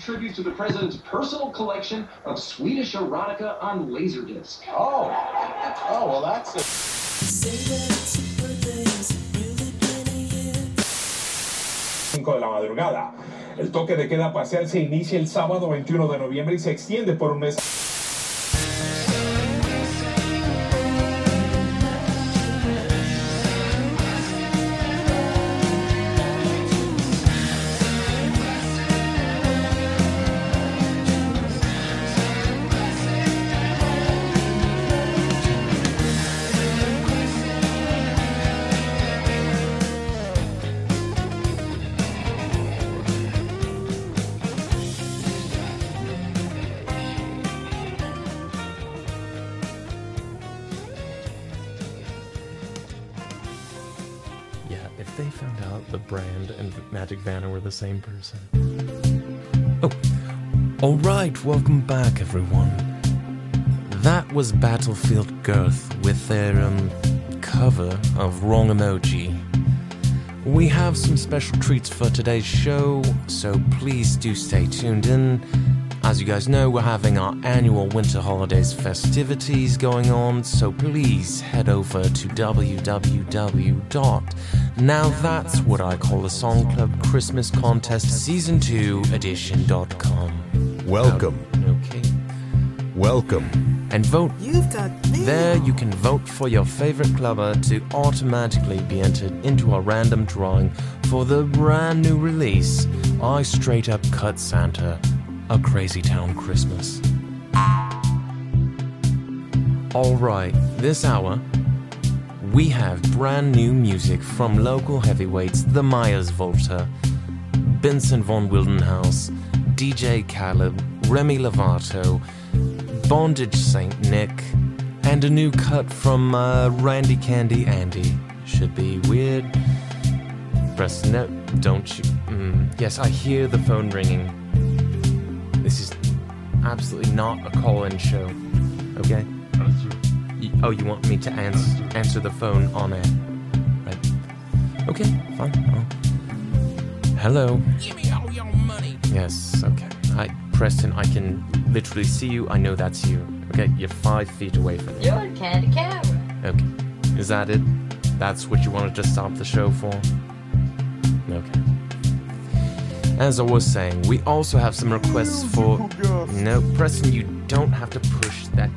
paid tribute to the president's personal collection of Swedish erotica on Laserdisc. Oh, oh well, that's it. de la madrugada. El toque de queda parcial se inicia el sábado 21 de noviembre y se extiende por un mes. They found out the brand and Magic Vanna were the same person. Oh, alright, welcome back, everyone. That was Battlefield Girth with their um, cover of Wrong Emoji. We have some special treats for today's show, so please do stay tuned in. As you guys know, we're having our annual Winter Holidays festivities going on, so please head over to www. Now that's what I call a Song Club Christmas Contest Season 2 Edition.com. Welcome, Okay. welcome. And vote You've got mail. there, you can vote for your favorite clubber to automatically be entered into a random drawing for the brand new release, I Straight Up Cut Santa, A Crazy Town Christmas. Alright, this hour, we have brand new music from local heavyweights The Myers Volta, Benson von Wildenhaus, DJ Caleb, Remy Lovato, Bondage Saint Nick, and a new cut from uh, Randy Candy Andy. Should be weird. Press no, don't you? Mm, yes, I hear the phone ringing. This is absolutely not a call-in show. Okay. Y- oh, you want me to answer answer the phone on air? Right. Okay, fine. Oh. Hello. Give me all your money. Yes, okay. Hi, Preston, I can literally see you. I know that's you. Okay, you're five feet away from me. You're Candy Camera. Okay. Is that it? That's what you wanted to stop the show for? Okay. As I was saying, we also have some requests for. No, Preston, you don't have to push that.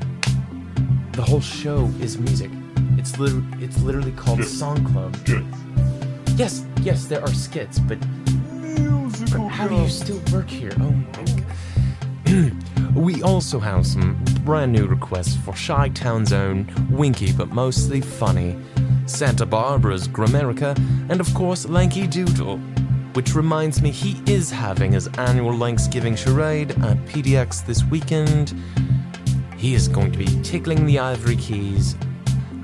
The whole show is music. It's literally, it's literally called Song Club. Yes, yes, there are skits, but but how do you still work here? Oh my god. we also have some brand new requests for Shy Town's own winky but mostly funny Santa Barbara's Grammarica, and of course Lanky Doodle. Which reminds me, he is having his annual Thanksgiving charade at PDX this weekend. He is going to be tickling the ivory keys.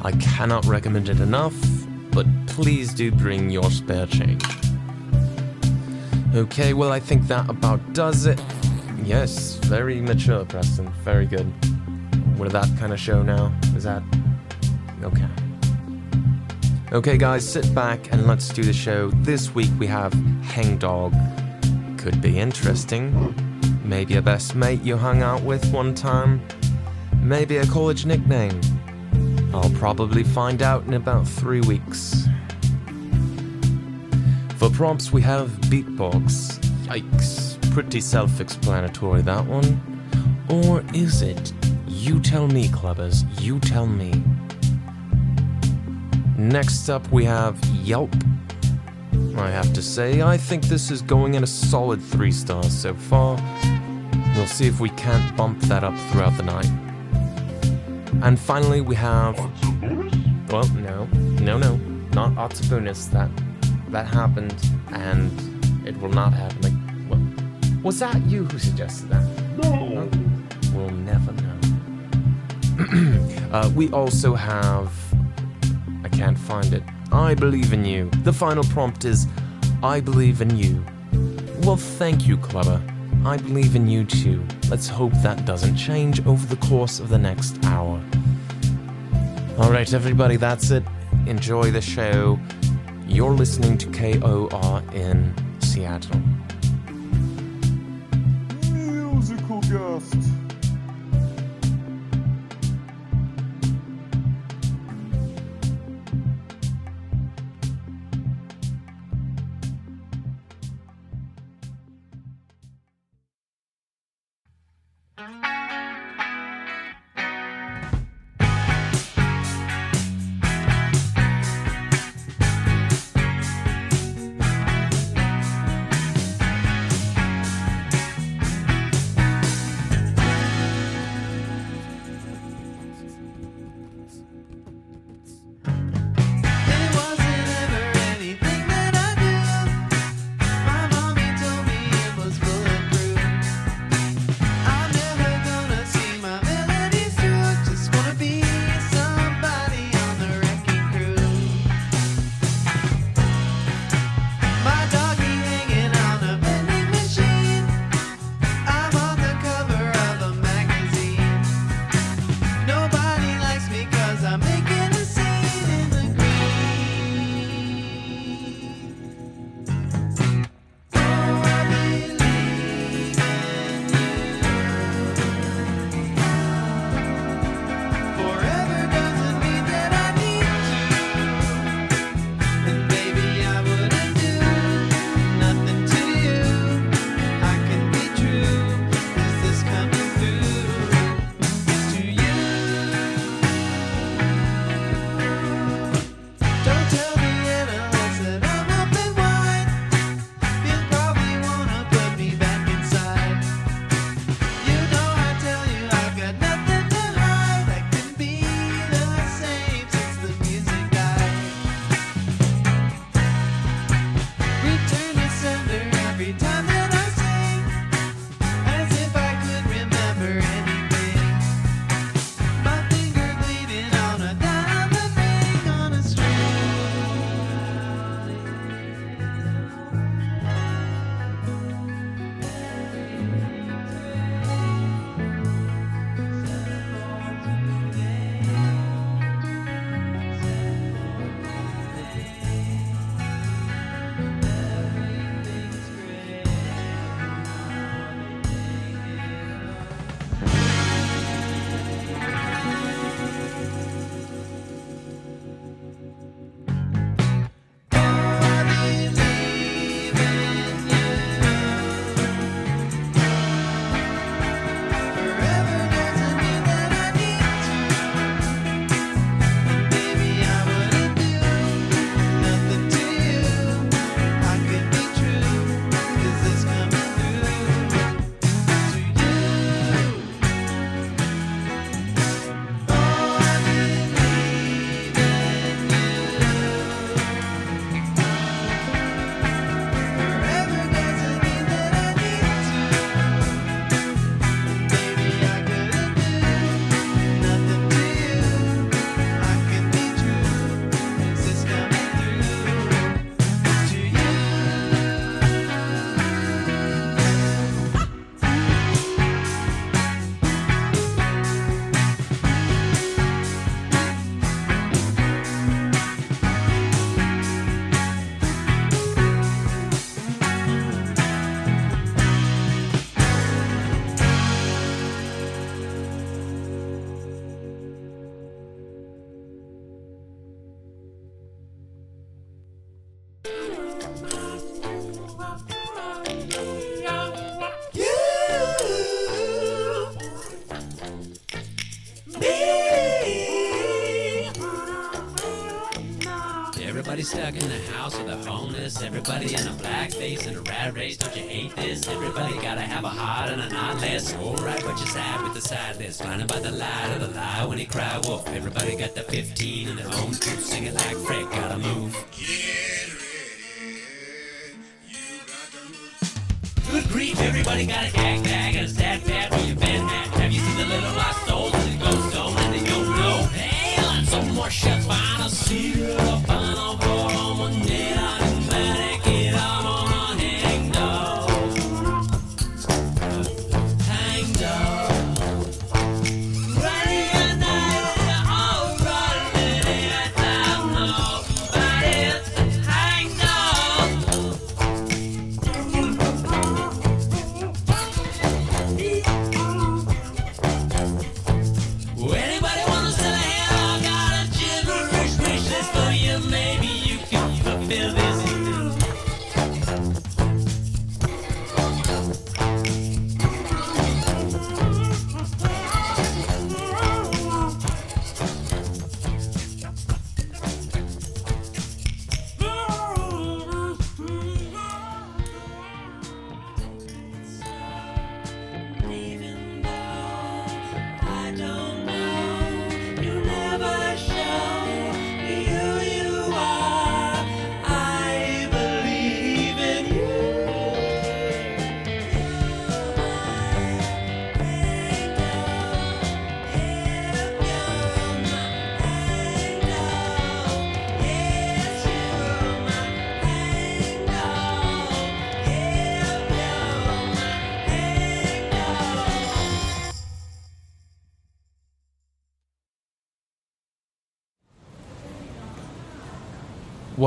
I cannot recommend it enough, but please do bring your spare change. Okay, well, I think that about does it. Yes, very mature, Preston. Very good. We're that kind of show now. Is that. Okay. Okay, guys, sit back and let's do the show. This week we have Hangdog. Could be interesting. Maybe a best mate you hung out with one time. Maybe a college nickname. I'll probably find out in about three weeks. For prompts, we have beatbox. Yikes. Pretty self explanatory, that one. Or is it? You tell me, clubbers. You tell me. Next up, we have Yelp. I have to say, I think this is going in a solid three stars so far. We'll see if we can't bump that up throughout the night. And finally, we have. Well, no, no, no, not Otsubunus. That that happened, and it will not happen. Like, well, was that you who suggested that? No. We'll never know. uh, we also have. I can't find it. I believe in you. The final prompt is, I believe in you. Well, thank you, Clubber. I believe in you too. Let's hope that doesn't change over the course of the next hour. All right, everybody, that's it. Enjoy the show. You're listening to KOR in Seattle. Musical guest.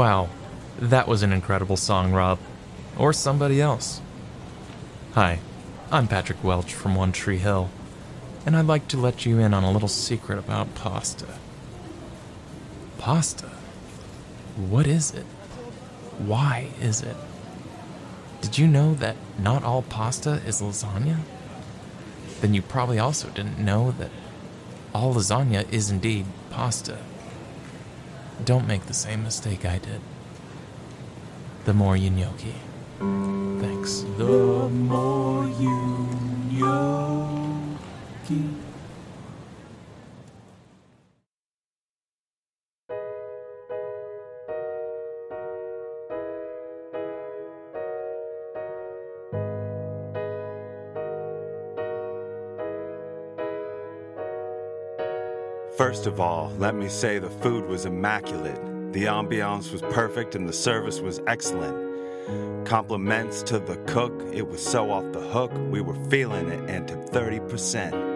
Wow, that was an incredible song, Rob. Or somebody else. Hi, I'm Patrick Welch from One Tree Hill, and I'd like to let you in on a little secret about pasta. Pasta? What is it? Why is it? Did you know that not all pasta is lasagna? Then you probably also didn't know that all lasagna is indeed pasta. Don't make the same mistake I did. The more you gnocchi. Thanks. The more you gnocchi. First of all, let me say the food was immaculate. The ambiance was perfect and the service was excellent. Compliments to the cook, it was so off the hook, we were feeling it and to 30%.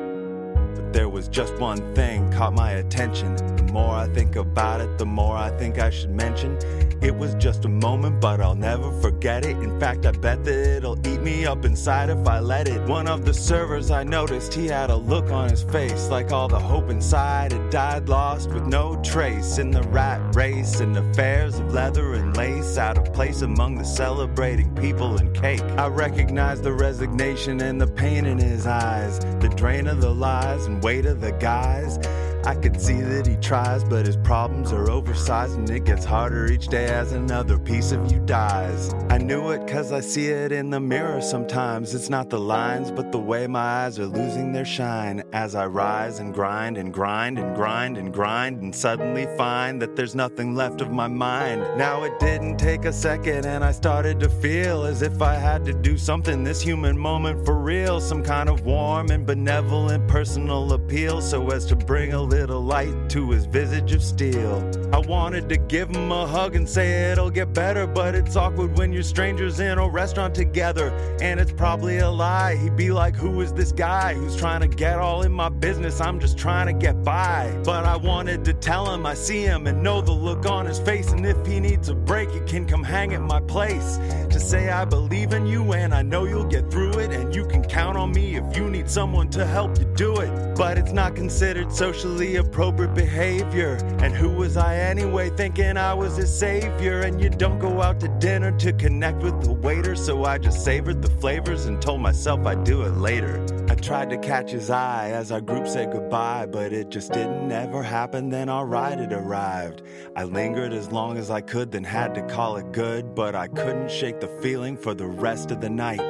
There was just one thing caught my attention. The more I think about it, the more I think I should mention. It was just a moment, but I'll never forget it. In fact, I bet that it'll eat me up inside if I let it. One of the servers I noticed, he had a look on his face like all the hope inside had died lost with no trace. In the rat race and affairs of leather and lace, out of place among the celebrating people and cake. I recognized the resignation and the pain in his eyes, the drain of the lies of the guys. I could see that he tries, but his problems are oversized and it gets harder each day as another piece of you dies. I knew it cause I see it in the mirror sometimes. It's not the lines, but the way my eyes are losing their shine as I rise and grind and grind and grind and grind and suddenly find that there's nothing left of my mind. Now it didn't take a second and I started to feel as if I had to do something this human moment for real. Some kind of warm and benevolent personal appeal so as to bring a little light to his visage of steel. I wanted to give him a hug and say it'll get better, but it's awkward when you're strangers in a restaurant together. And it's probably a lie. He'd be like, Who is this guy who's trying to get all in my business? I'm just trying to get by. But I wanted to tell him I see him and know the look on his face. And if he needs a break, he can come hang at my place. To say I believe in you and I know you'll get through it. And you can count on me if you need someone to help you do it. But it's not considered socially appropriate behavior. And who was I anyway, thinking I was his savior? And you don't go out to dinner to connect with the waiter. So I just savored the flavors and told myself I'd do it later. I tried to catch his eye as our group said goodbye, but it just didn't ever happen. Then our ride had arrived. I lingered as long as I could, then had to call it good, but I couldn't shake the feeling for the rest of the night.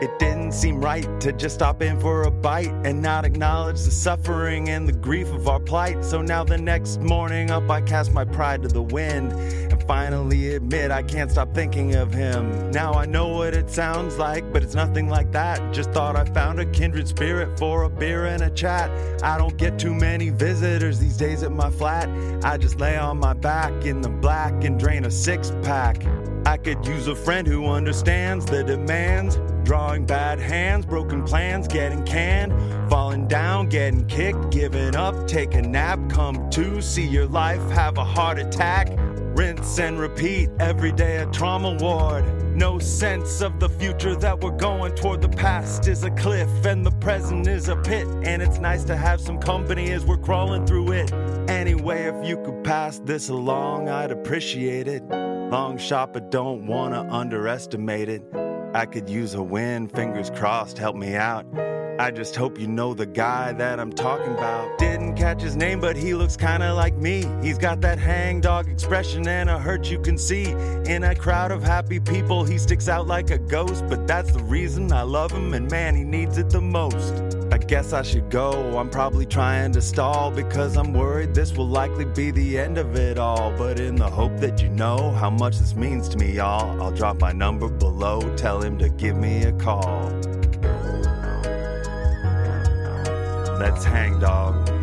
It didn't seem right to just stop in for a bite and not acknowledge the suffering and the grief of our plight. So now the next morning up, I cast my pride to the wind finally admit I can't stop thinking of him. Now I know what it sounds like, but it's nothing like that. Just thought I found a kindred spirit for a beer and a chat. I don't get too many visitors these days at my flat. I just lay on my back in the black and drain a six pack. I could use a friend who understands the demands. Drawing bad hands, broken plans, getting canned. Falling down, getting kicked, giving up, take a nap, come to, see your life have a heart attack. Rinse and repeat every day a trauma ward. No sense of the future that we're going toward. The past is a cliff and the present is a pit. And it's nice to have some company as we're crawling through it. Anyway, if you could pass this along, I'd appreciate it. Long shot, but don't wanna underestimate it. I could use a win, fingers crossed, help me out. I just hope you know the guy that I'm talking about. Didn't catch his name, but he looks kinda like me. He's got that hangdog expression and a hurt you can see. In a crowd of happy people, he sticks out like a ghost. But that's the reason I love him, and man, he needs it the most. I guess I should go. I'm probably trying to stall because I'm worried this will likely be the end of it all. But in the hope that you know how much this means to me, y'all, I'll drop my number below. Tell him to give me a call. Let's hang, dog.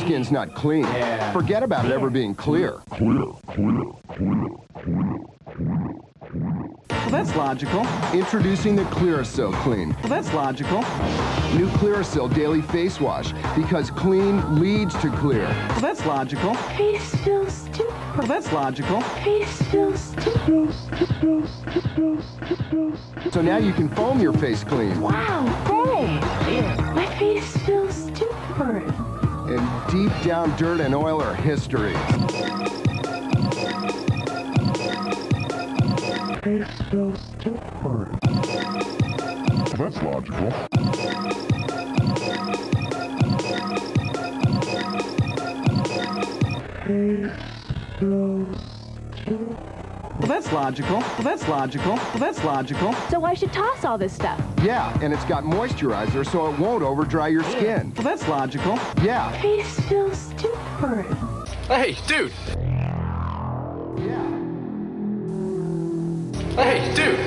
Skin's not clean, forget about it ever being clear. Well, that's logical. Introducing the Clearasil Clean. Well, that's logical. New Clearasil Daily Face Wash because clean leads to clear. Well, that's logical. Face feels too. Well, that's logical. Face feels too. So now you can foam your face clean. Wow, foam. My face feels too hard and deep down dirt and oil are history. That's logical. So stupid that's logical. Well, that's logical. Well, that's logical. So I should toss all this stuff. Yeah, and it's got moisturizer so it won't over dry your skin. Well, that's logical. Yeah. Face feels too hard. Hey, dude. Yeah. Hey, dude.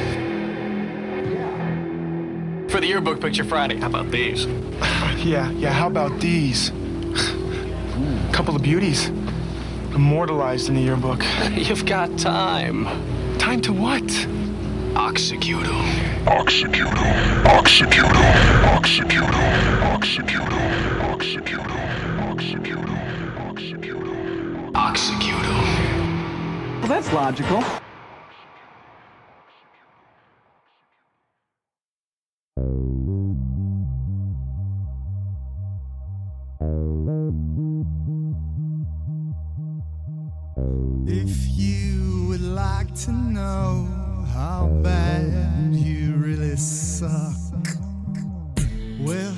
Yeah. For the yearbook picture Friday, how about these? Yeah, yeah, how about these? Couple of beauties. Immortalized in the yearbook. You've got time. Time to what? Oxecute 'em. Oxecute 'em. Oxecute 'em. Oxecute 'em. Oxecute 'em. Oxecute 'em. Oxecute 'em. Oxecute 'em. Oxecute 'em. Well, that's logical. If you would like to know how bad you really suck, well,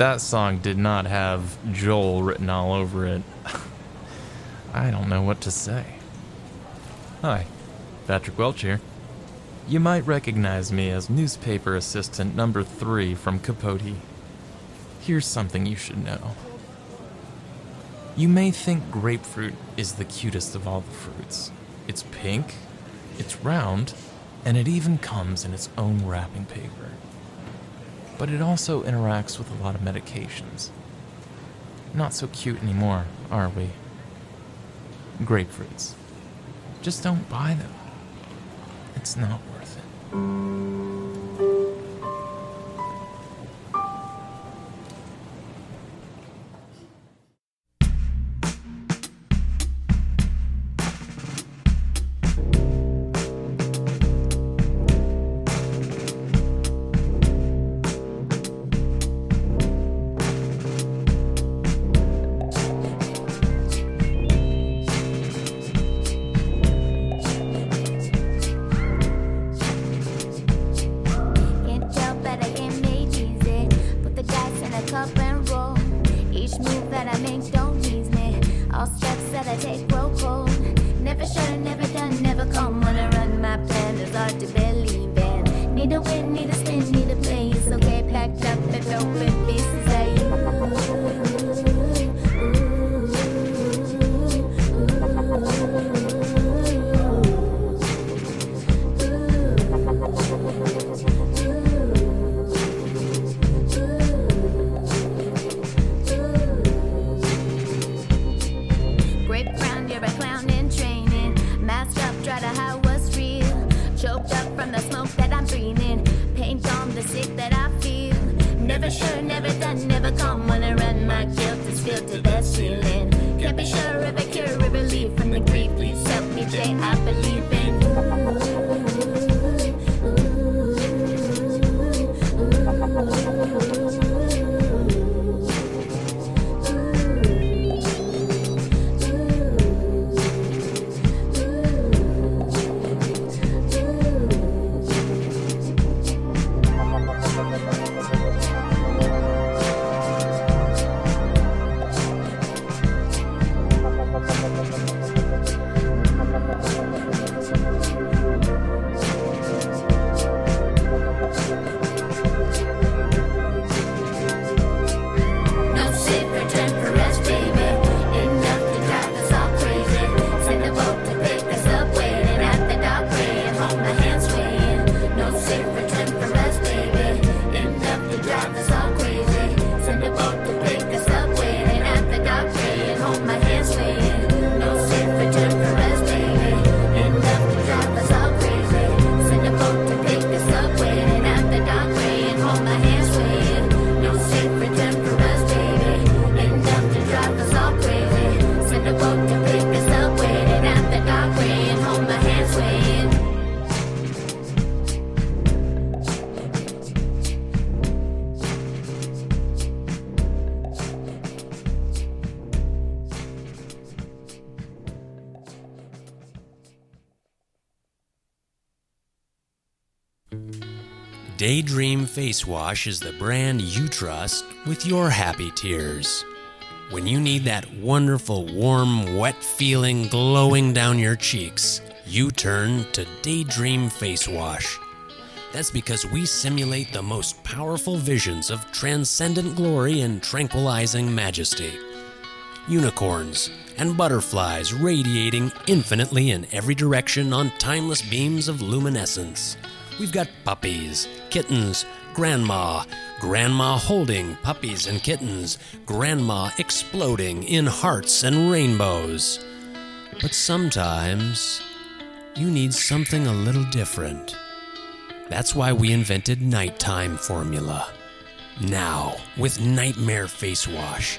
that song did not have Joel written all over it, I don't know what to say. Hi, Patrick Welch here. You might recognize me as newspaper assistant number three from Capote. Here's something you should know. You may think grapefruit is the cutest of all the fruits. It's pink, it's round, and it even comes in its own wrapping paper but it also interacts with a lot of medications. Not so cute anymore, are we? Grapefruits. Just don't buy them. It's not worth it. Daydream Face Wash is the brand you trust with your happy tears. When you need that wonderful, warm, wet feeling glowing down your cheeks, you turn to Daydream Face Wash. That's because we simulate the most powerful visions of transcendent glory and tranquilizing majesty. Unicorns and butterflies radiating infinitely in every direction on timeless beams of luminescence. We've got puppies, kittens, grandma, grandma holding puppies and kittens, grandma exploding in hearts and rainbows. But sometimes you need something a little different. That's why we invented Nighttime Formula. Now, with Nightmare Face Wash,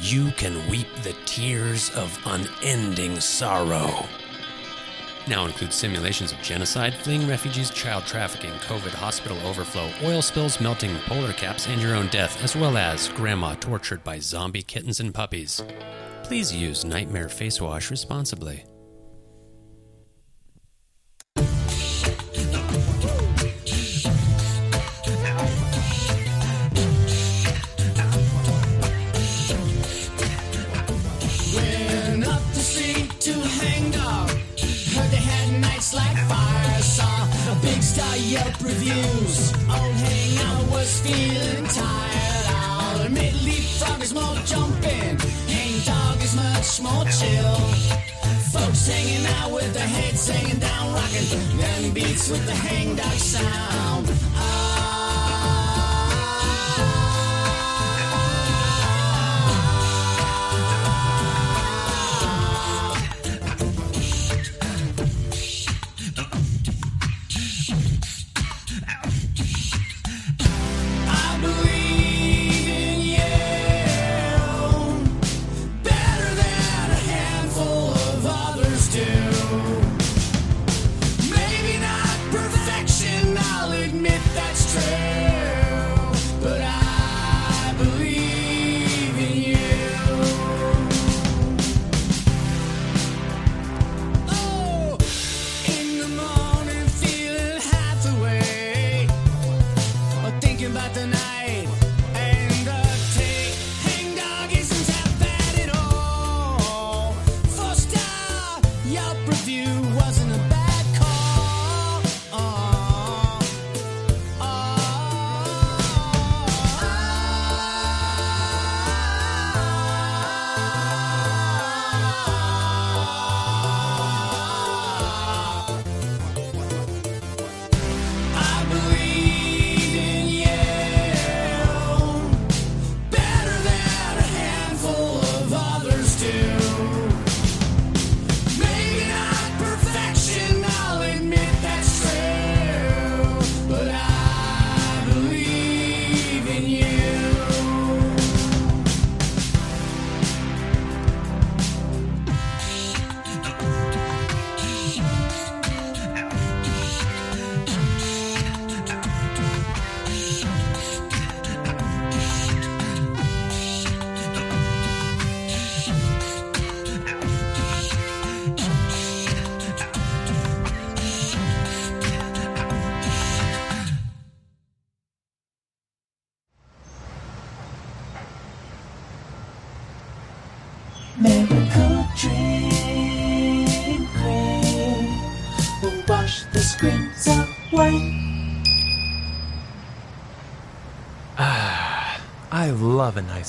you can weep the tears of unending sorrow. Now includes simulations of genocide, fleeing refugees, child trafficking, COVID, hospital overflow, oil spills, melting polar caps, and your own death, as well as grandma tortured by zombie kittens and puppies. Please use Nightmare Face Wash responsibly. Yelp reviews. Old hangout was feeling tired. I'll admit leapfrog is more jumping. Hang dog is much more chill. Folks hanging out with their heads hanging down, rocking them beats with the hang dog sound. I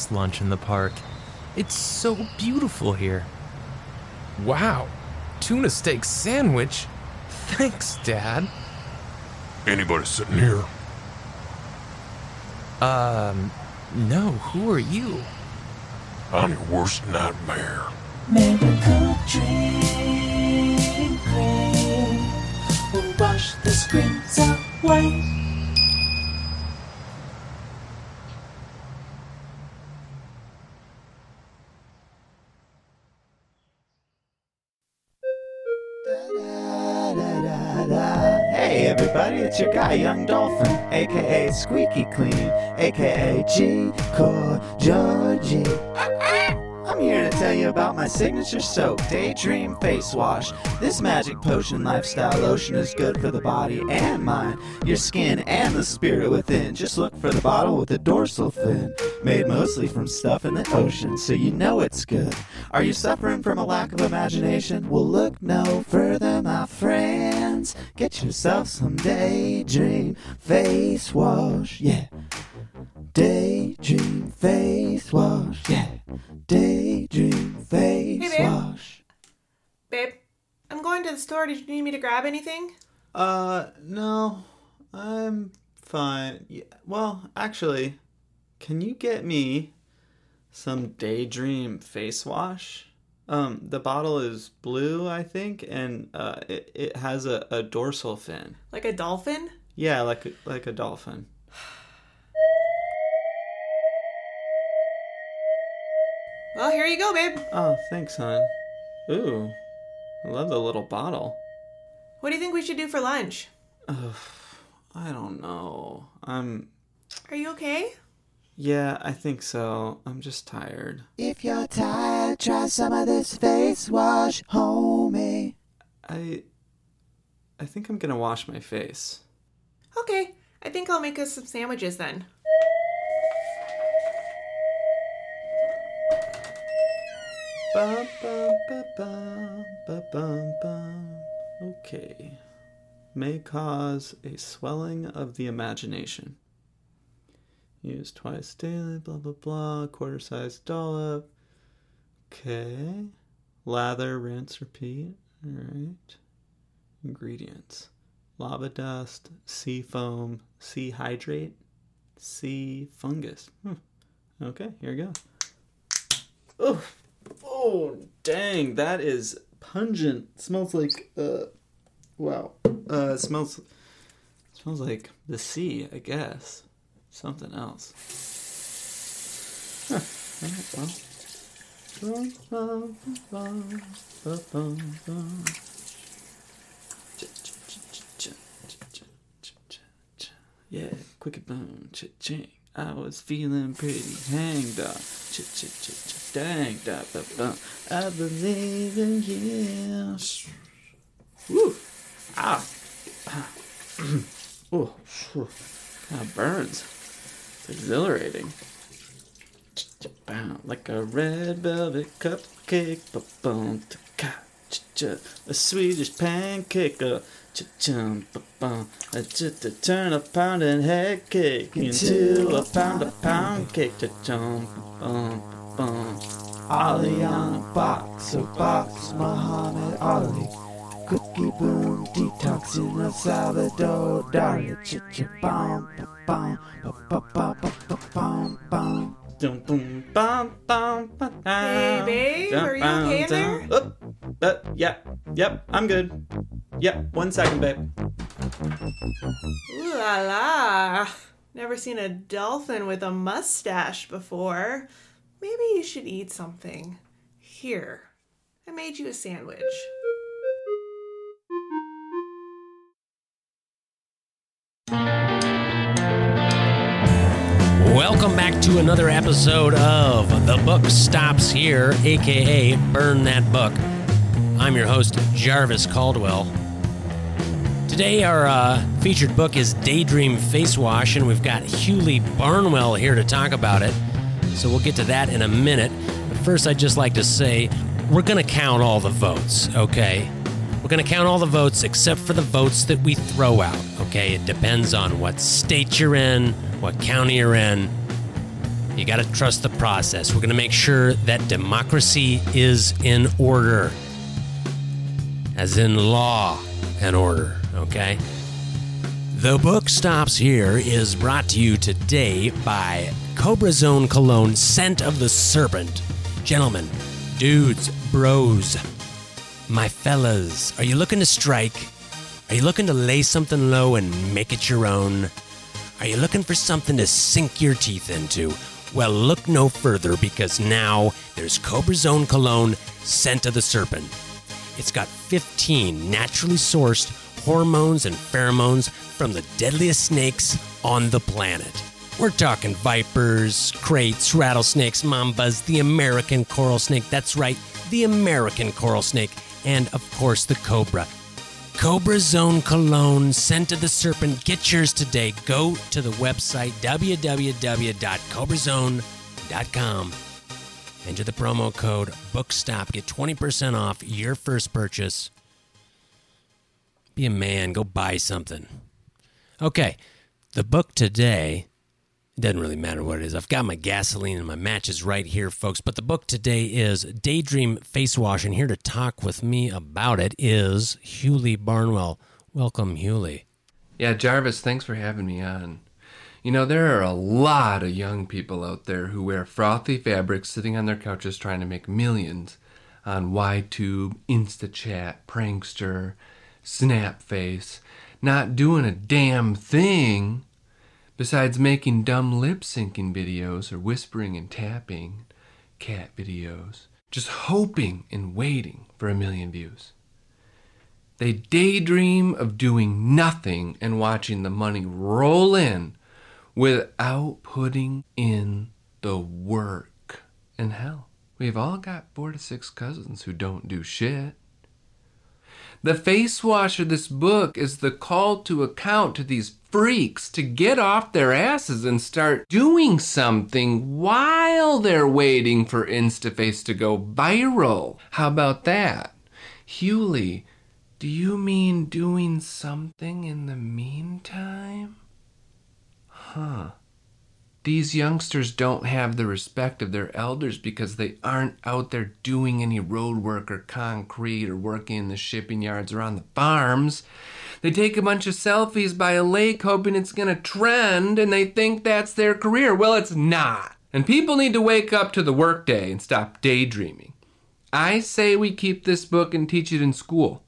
love a nice lunch in the park. It's so beautiful here. Wow, tuna steak sandwich? Thanks, Dad. Anybody sitting here? Um, no, who are you? I'm your worst nightmare. Miracle dream cream will wash the screens away. Your guy Young Dolphin, aka Squeaky Clean, aka G Core Georgie. I'm here to tell you about my signature soap, Daydream Face Wash. This magic potion lifestyle lotion is good for the body and mind, your skin and the spirit within. Just look for the bottle with the dorsal fin, made mostly from stuff in the ocean, so you know it's good. Are you suffering from a lack of imagination? Well, look no further, my friends. Get yourself some Daydream Face Wash, yeah. Daydream Face Wash, yeah. Daydream Face Hey, babe. Wash. Babe, I'm going to the store. Did you need me to grab anything? Uh, no, I'm fine. Yeah, well, actually, can you get me some Daydream face wash? Um, the bottle is blue, I think, and uh, it, it has a, a dorsal fin. Like a dolphin? Yeah, like like a dolphin. Well, here you go, babe. Oh, thanks, hon. Ooh, I love the little bottle. What do you think we should do for lunch? Ugh, I don't know. I'm. Are you okay? Yeah, I think so. I'm just tired. If you're tired, try some of this face wash, homie. I. I think I'm gonna wash my face. Okay, I think I'll make us some sandwiches then. Bum, bum, bum. Okay. May cause a swelling of the imagination. Use twice daily, blah, blah, blah. Quarter size dollop. Okay. Lather, rinse, repeat. Alright. Ingredients lava dust, sea foam, sea hydrate, sea fungus. Hmm. Okay, here we go. Oh, oh, dang, that is pungent. smells like uh, wow. Uh, smells smells like the sea, I guess. Something else. Huh. Yeah, quick boom, chit ching. I was feeling pretty hanged up. Dang da ba bum. I believe in you. Woo! Ah! ah. oh, of burns. It's exhilarating. Like a red velvet cupcake. A Swedish pancake. Uh, to turn a pounding head cake into a pound of pound cake. Ali on a box, a box, Muhammad Ali. Cookie boom, detox in El Salvador, Dali, chicha bomb, bomb, ba ba ba bomb. Dum, boom, bum, bum, ba, Hey, babe, are you okay in there? Oop. Uh, yeah, yep, I'm good. Yep, one second, babe. Ooh la la. Never seen a dolphin with a mustache before. Maybe you should eat something. Here, I made you a sandwich. Back to another episode of The Book Stops Here, aka Burn That Book. I'm your host, Jarvis Caldwell. Today, our uh, featured book is Daydream Face Wash, and we've got Hewley Barnwell here to talk about it. So we'll get to that in a minute. But first, I'd just like to say we're going to count all the votes, okay? We're going to count all the votes except for the votes that we throw out, okay? It depends on what state you're in, what county you're in. You got to trust the process. We're going to make sure that democracy is in order, as in law and order, okay? The Book Stops Here is brought to you today by Cobra Zone Cologne Scent of the Serpent. Gentlemen, dudes, bros, my fellas, are you looking to strike? Are you looking to lay something low and make it your own? Are you looking for something to sink your teeth into? Well, look no further because now there's Cobra Zone Cologne Scent of the Serpent. It's got 15 naturally sourced hormones and pheromones from the deadliest snakes on the planet. We're talking vipers, kraits, rattlesnakes, mambas, the American coral snake. That's right, the American coral snake, and of course the cobra. Cobra Zone Cologne, Scent of the Serpent. Get yours today. Go to the website www.cobrazone.com. Enter the promo code BookStop. Get 20% off your first purchase. Be a man. Go buy something. Okay, the book today doesn't really matter what it is. I've got my gasoline and my matches right here, folks. But the book today is Daydream Face Wash, and here to talk with me about it is Hewley Barnwell. Welcome, Hewley. Yeah, Jarvis, thanks for having me on. You know, there are a lot of young people out there who wear frothy fabrics sitting on their couches trying to make millions on YTube, InstaChat, Prankster, Snapface, not doing a damn thing besides making dumb lip syncing videos or whispering and tapping cat videos, just hoping and waiting for a million views. They daydream of doing nothing and watching the money roll in without putting in the work. And hell, we've all got four to six cousins who don't do shit. The face wash of this book is the call to account to these freaks to get off their asses and start doing something while they're waiting for InstaFace to go viral. How about that? Hewley, do you mean doing something in the meantime? Huh. These youngsters don't have the respect of their elders because they aren't out there doing any road work or concrete or working in the shipping yards or on the farms. They take a bunch of selfies by a lake hoping it's going to trend and they think that's their career. Well, it's not. And people need to wake up to the workday and stop daydreaming. I say we keep this book and teach it in school.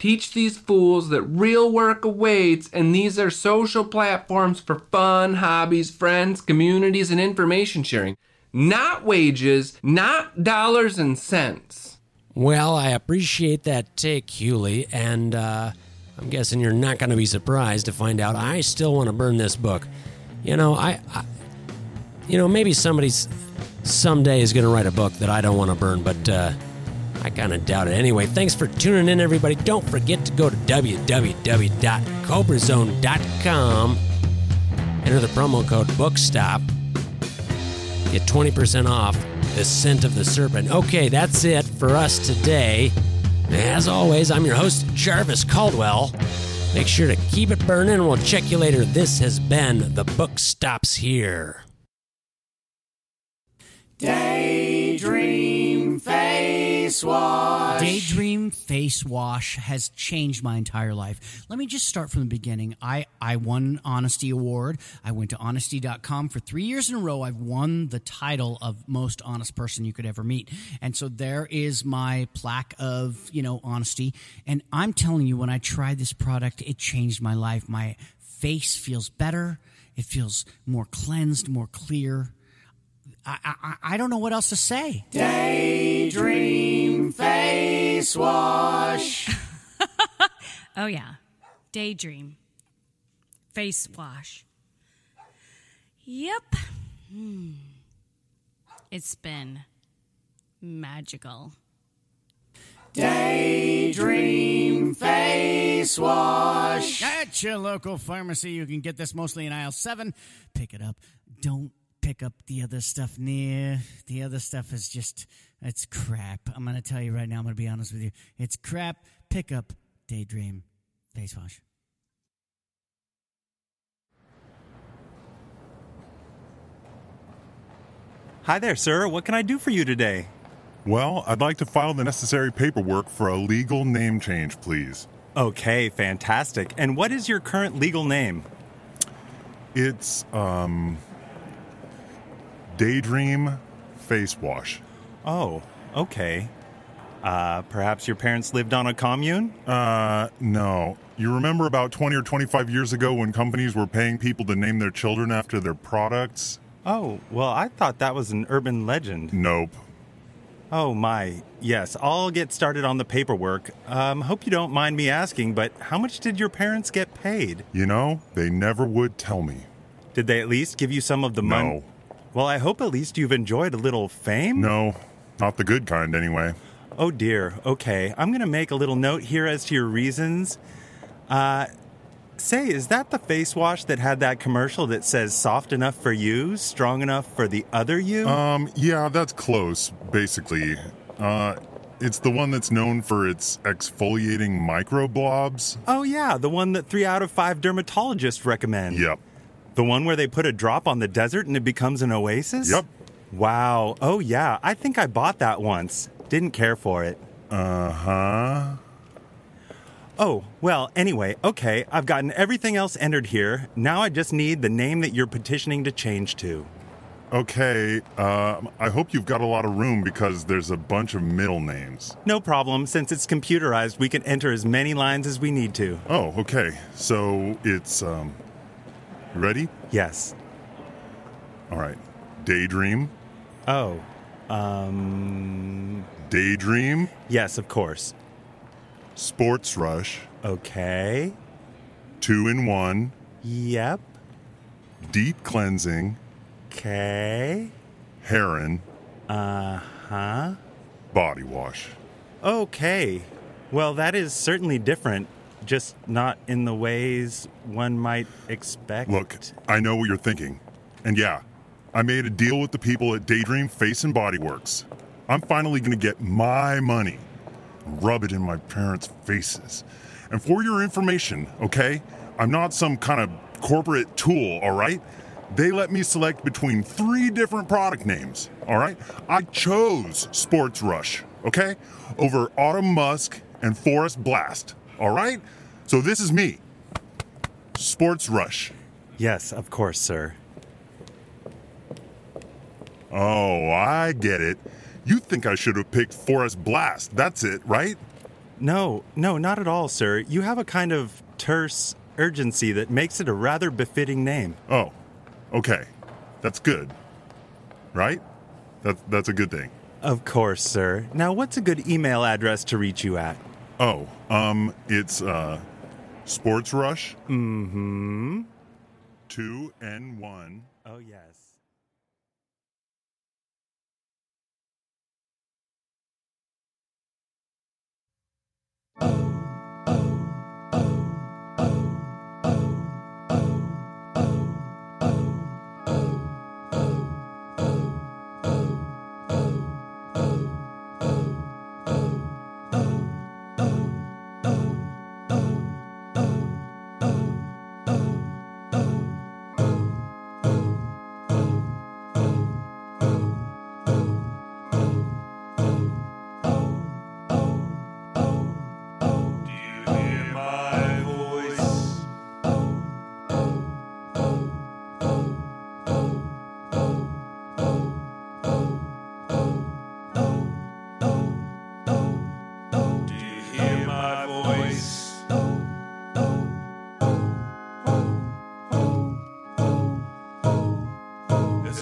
Teach these fools that real work awaits, and these are social platforms for fun, hobbies, friends, communities, and information sharing. Not wages, not dollars and cents. Well, I appreciate that take, Hewley, and uh, I'm guessing you're not going to be surprised to find out I still want to burn this book. You know, I, I you know, maybe somebody's someday is going to write a book that I don't want to burn, but uh, I kind of doubt it. Anyway, thanks for tuning in, everybody. Don't forget to go to www.cobrazone.com. Enter the promo code BookStop. Get 20% off the scent of the serpent. Okay, that's it for us today. As always, I'm your host, Jarvis Caldwell. Make sure to keep it burning. We'll check you later. This has been The Book Stops Here. Daydream Face Wash. Daydream Face Wash has changed my entire life. Let me just start from the beginning. I, I won Honesty Award. I went to honesty.com for three years in a row. I've won the title of most honest person you could ever meet. And so there is my plaque of, you know, honesty. And I'm telling you, when I tried this product, it changed my life. My face feels better. It feels more cleansed, more clear. I, I, I don't know what else to say. Daydream Face Wash. Oh, yeah. Daydream. Face wash. Yep. Hmm. It's been magical. Daydream Face Wash. At your local pharmacy, you can get this mostly in aisle seven. Pick it up. Don't pick up the other stuff near. The other stuff is just It's crap. I'm going to tell you right now. I'm going to be honest with you. It's crap. Pick up Daydream Face Wash. Hi there, sir. What can I do for you today? Well, I'd like to file the necessary paperwork for a legal name change, please. Okay, fantastic. And what is your current legal name? It's, um. Daydream Face Wash. Oh, okay. Uh, perhaps your parents lived on a commune? Uh, no. You remember about 20 or 25 years ago when companies were paying people to name their children after their products? Oh, well, I thought that was an urban legend. Nope. Oh, my. Yes, I'll get started on the paperwork. Um, hope you don't mind me asking, but how much did your parents get paid? You know, they never would tell me. Did they at least give you some of the money? No. Well, I hope at least you've enjoyed a little fame. No, not the good kind, anyway. Oh dear. Okay, I'm gonna make a little note here as to your reasons. Uh, say, is that the face wash that had that commercial that says "soft enough for you, strong enough for the other you"? Um, yeah, that's close, basically. Uh, it's the one that's known for its exfoliating microblobs. oh yeah, the one that three out of five dermatologists recommend. Yep. The one where they put a drop on the desert and it becomes an oasis? Yep. Wow. Oh yeah, I think I bought that once. Didn't care for it. Uh huh. Oh, well, anyway, okay, I've gotten everything else entered here. Now I just need the name that you're petitioning to change to. Okay, uh, I hope you've got a lot of room because there's a bunch of middle names. No problem, since it's computerized, we can enter as many lines as we need to. Oh, okay. So it's, um, ready? Yes. All right. Daydream. Oh, um. Daydream. Yes, of course. Sports Rush. Okay. Two in one. Yep. Deep cleansing. Okay. Heron. Uh huh. Body wash. Okay. Well, that is certainly different, just not in the ways one might expect. Look, I know what you're thinking. And yeah, I made a deal with the people at Daydream Face and Body Works. I'm finally going to get my money, rub it in my parents' faces. And for your information, okay, I'm not some kind of corporate tool, all right? They let me select between three different product names, all right? I chose Sports Rush, okay, over Autumn Musk and Forest Blast, all right? So this is me, Sports Rush. Yes, of course, sir. Oh, I get it. You think I should have picked Forest Blast. That's it, right? No, no, not at all, sir. You have a kind of terse urgency that makes it a rather befitting name. Oh, okay. That's good. Right? That's that's a good thing. Of course, sir. Now, what's a good email address to reach you at? Oh, um, it's uh Sports Rush. Mm-hmm. Two and one. Oh yes. Is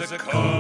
it coming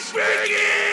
Speaking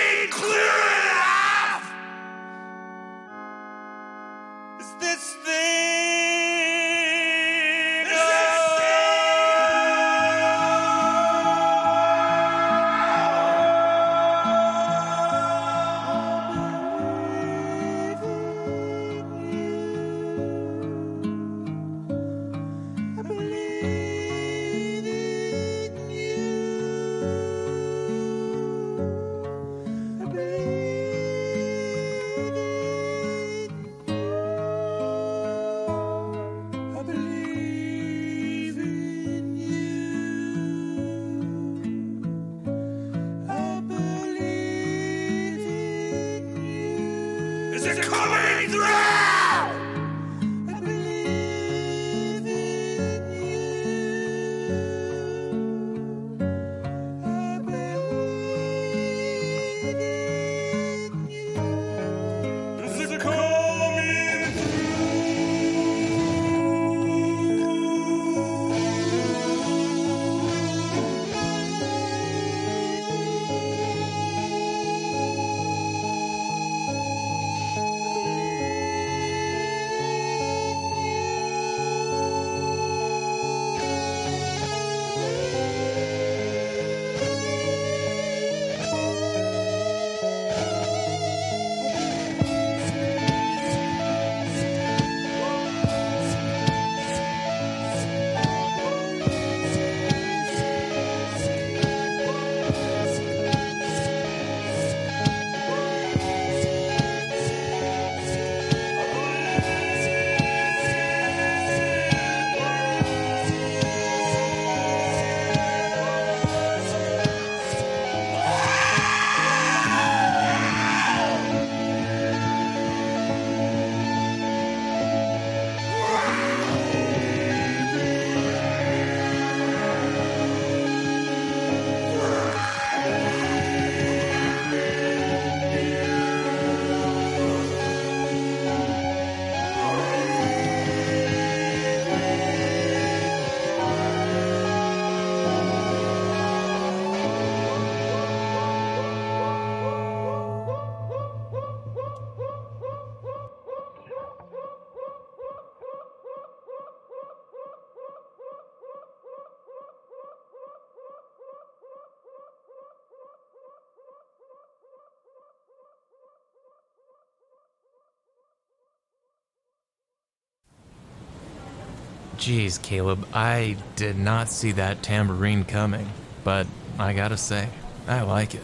Jeez, Caleb, I did not see that tambourine coming, but I gotta say, I like it.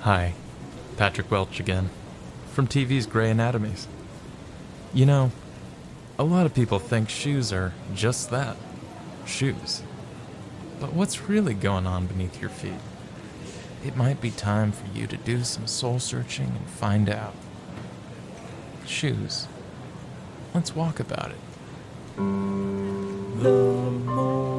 Hi, Patrick Welch again, from TV's Grey Anatomies. You know, a lot of people think shoes are just that shoes. But what's really going on beneath your feet? It might be time for you to do some soul searching and find out. Shoes. Let's walk about it. The more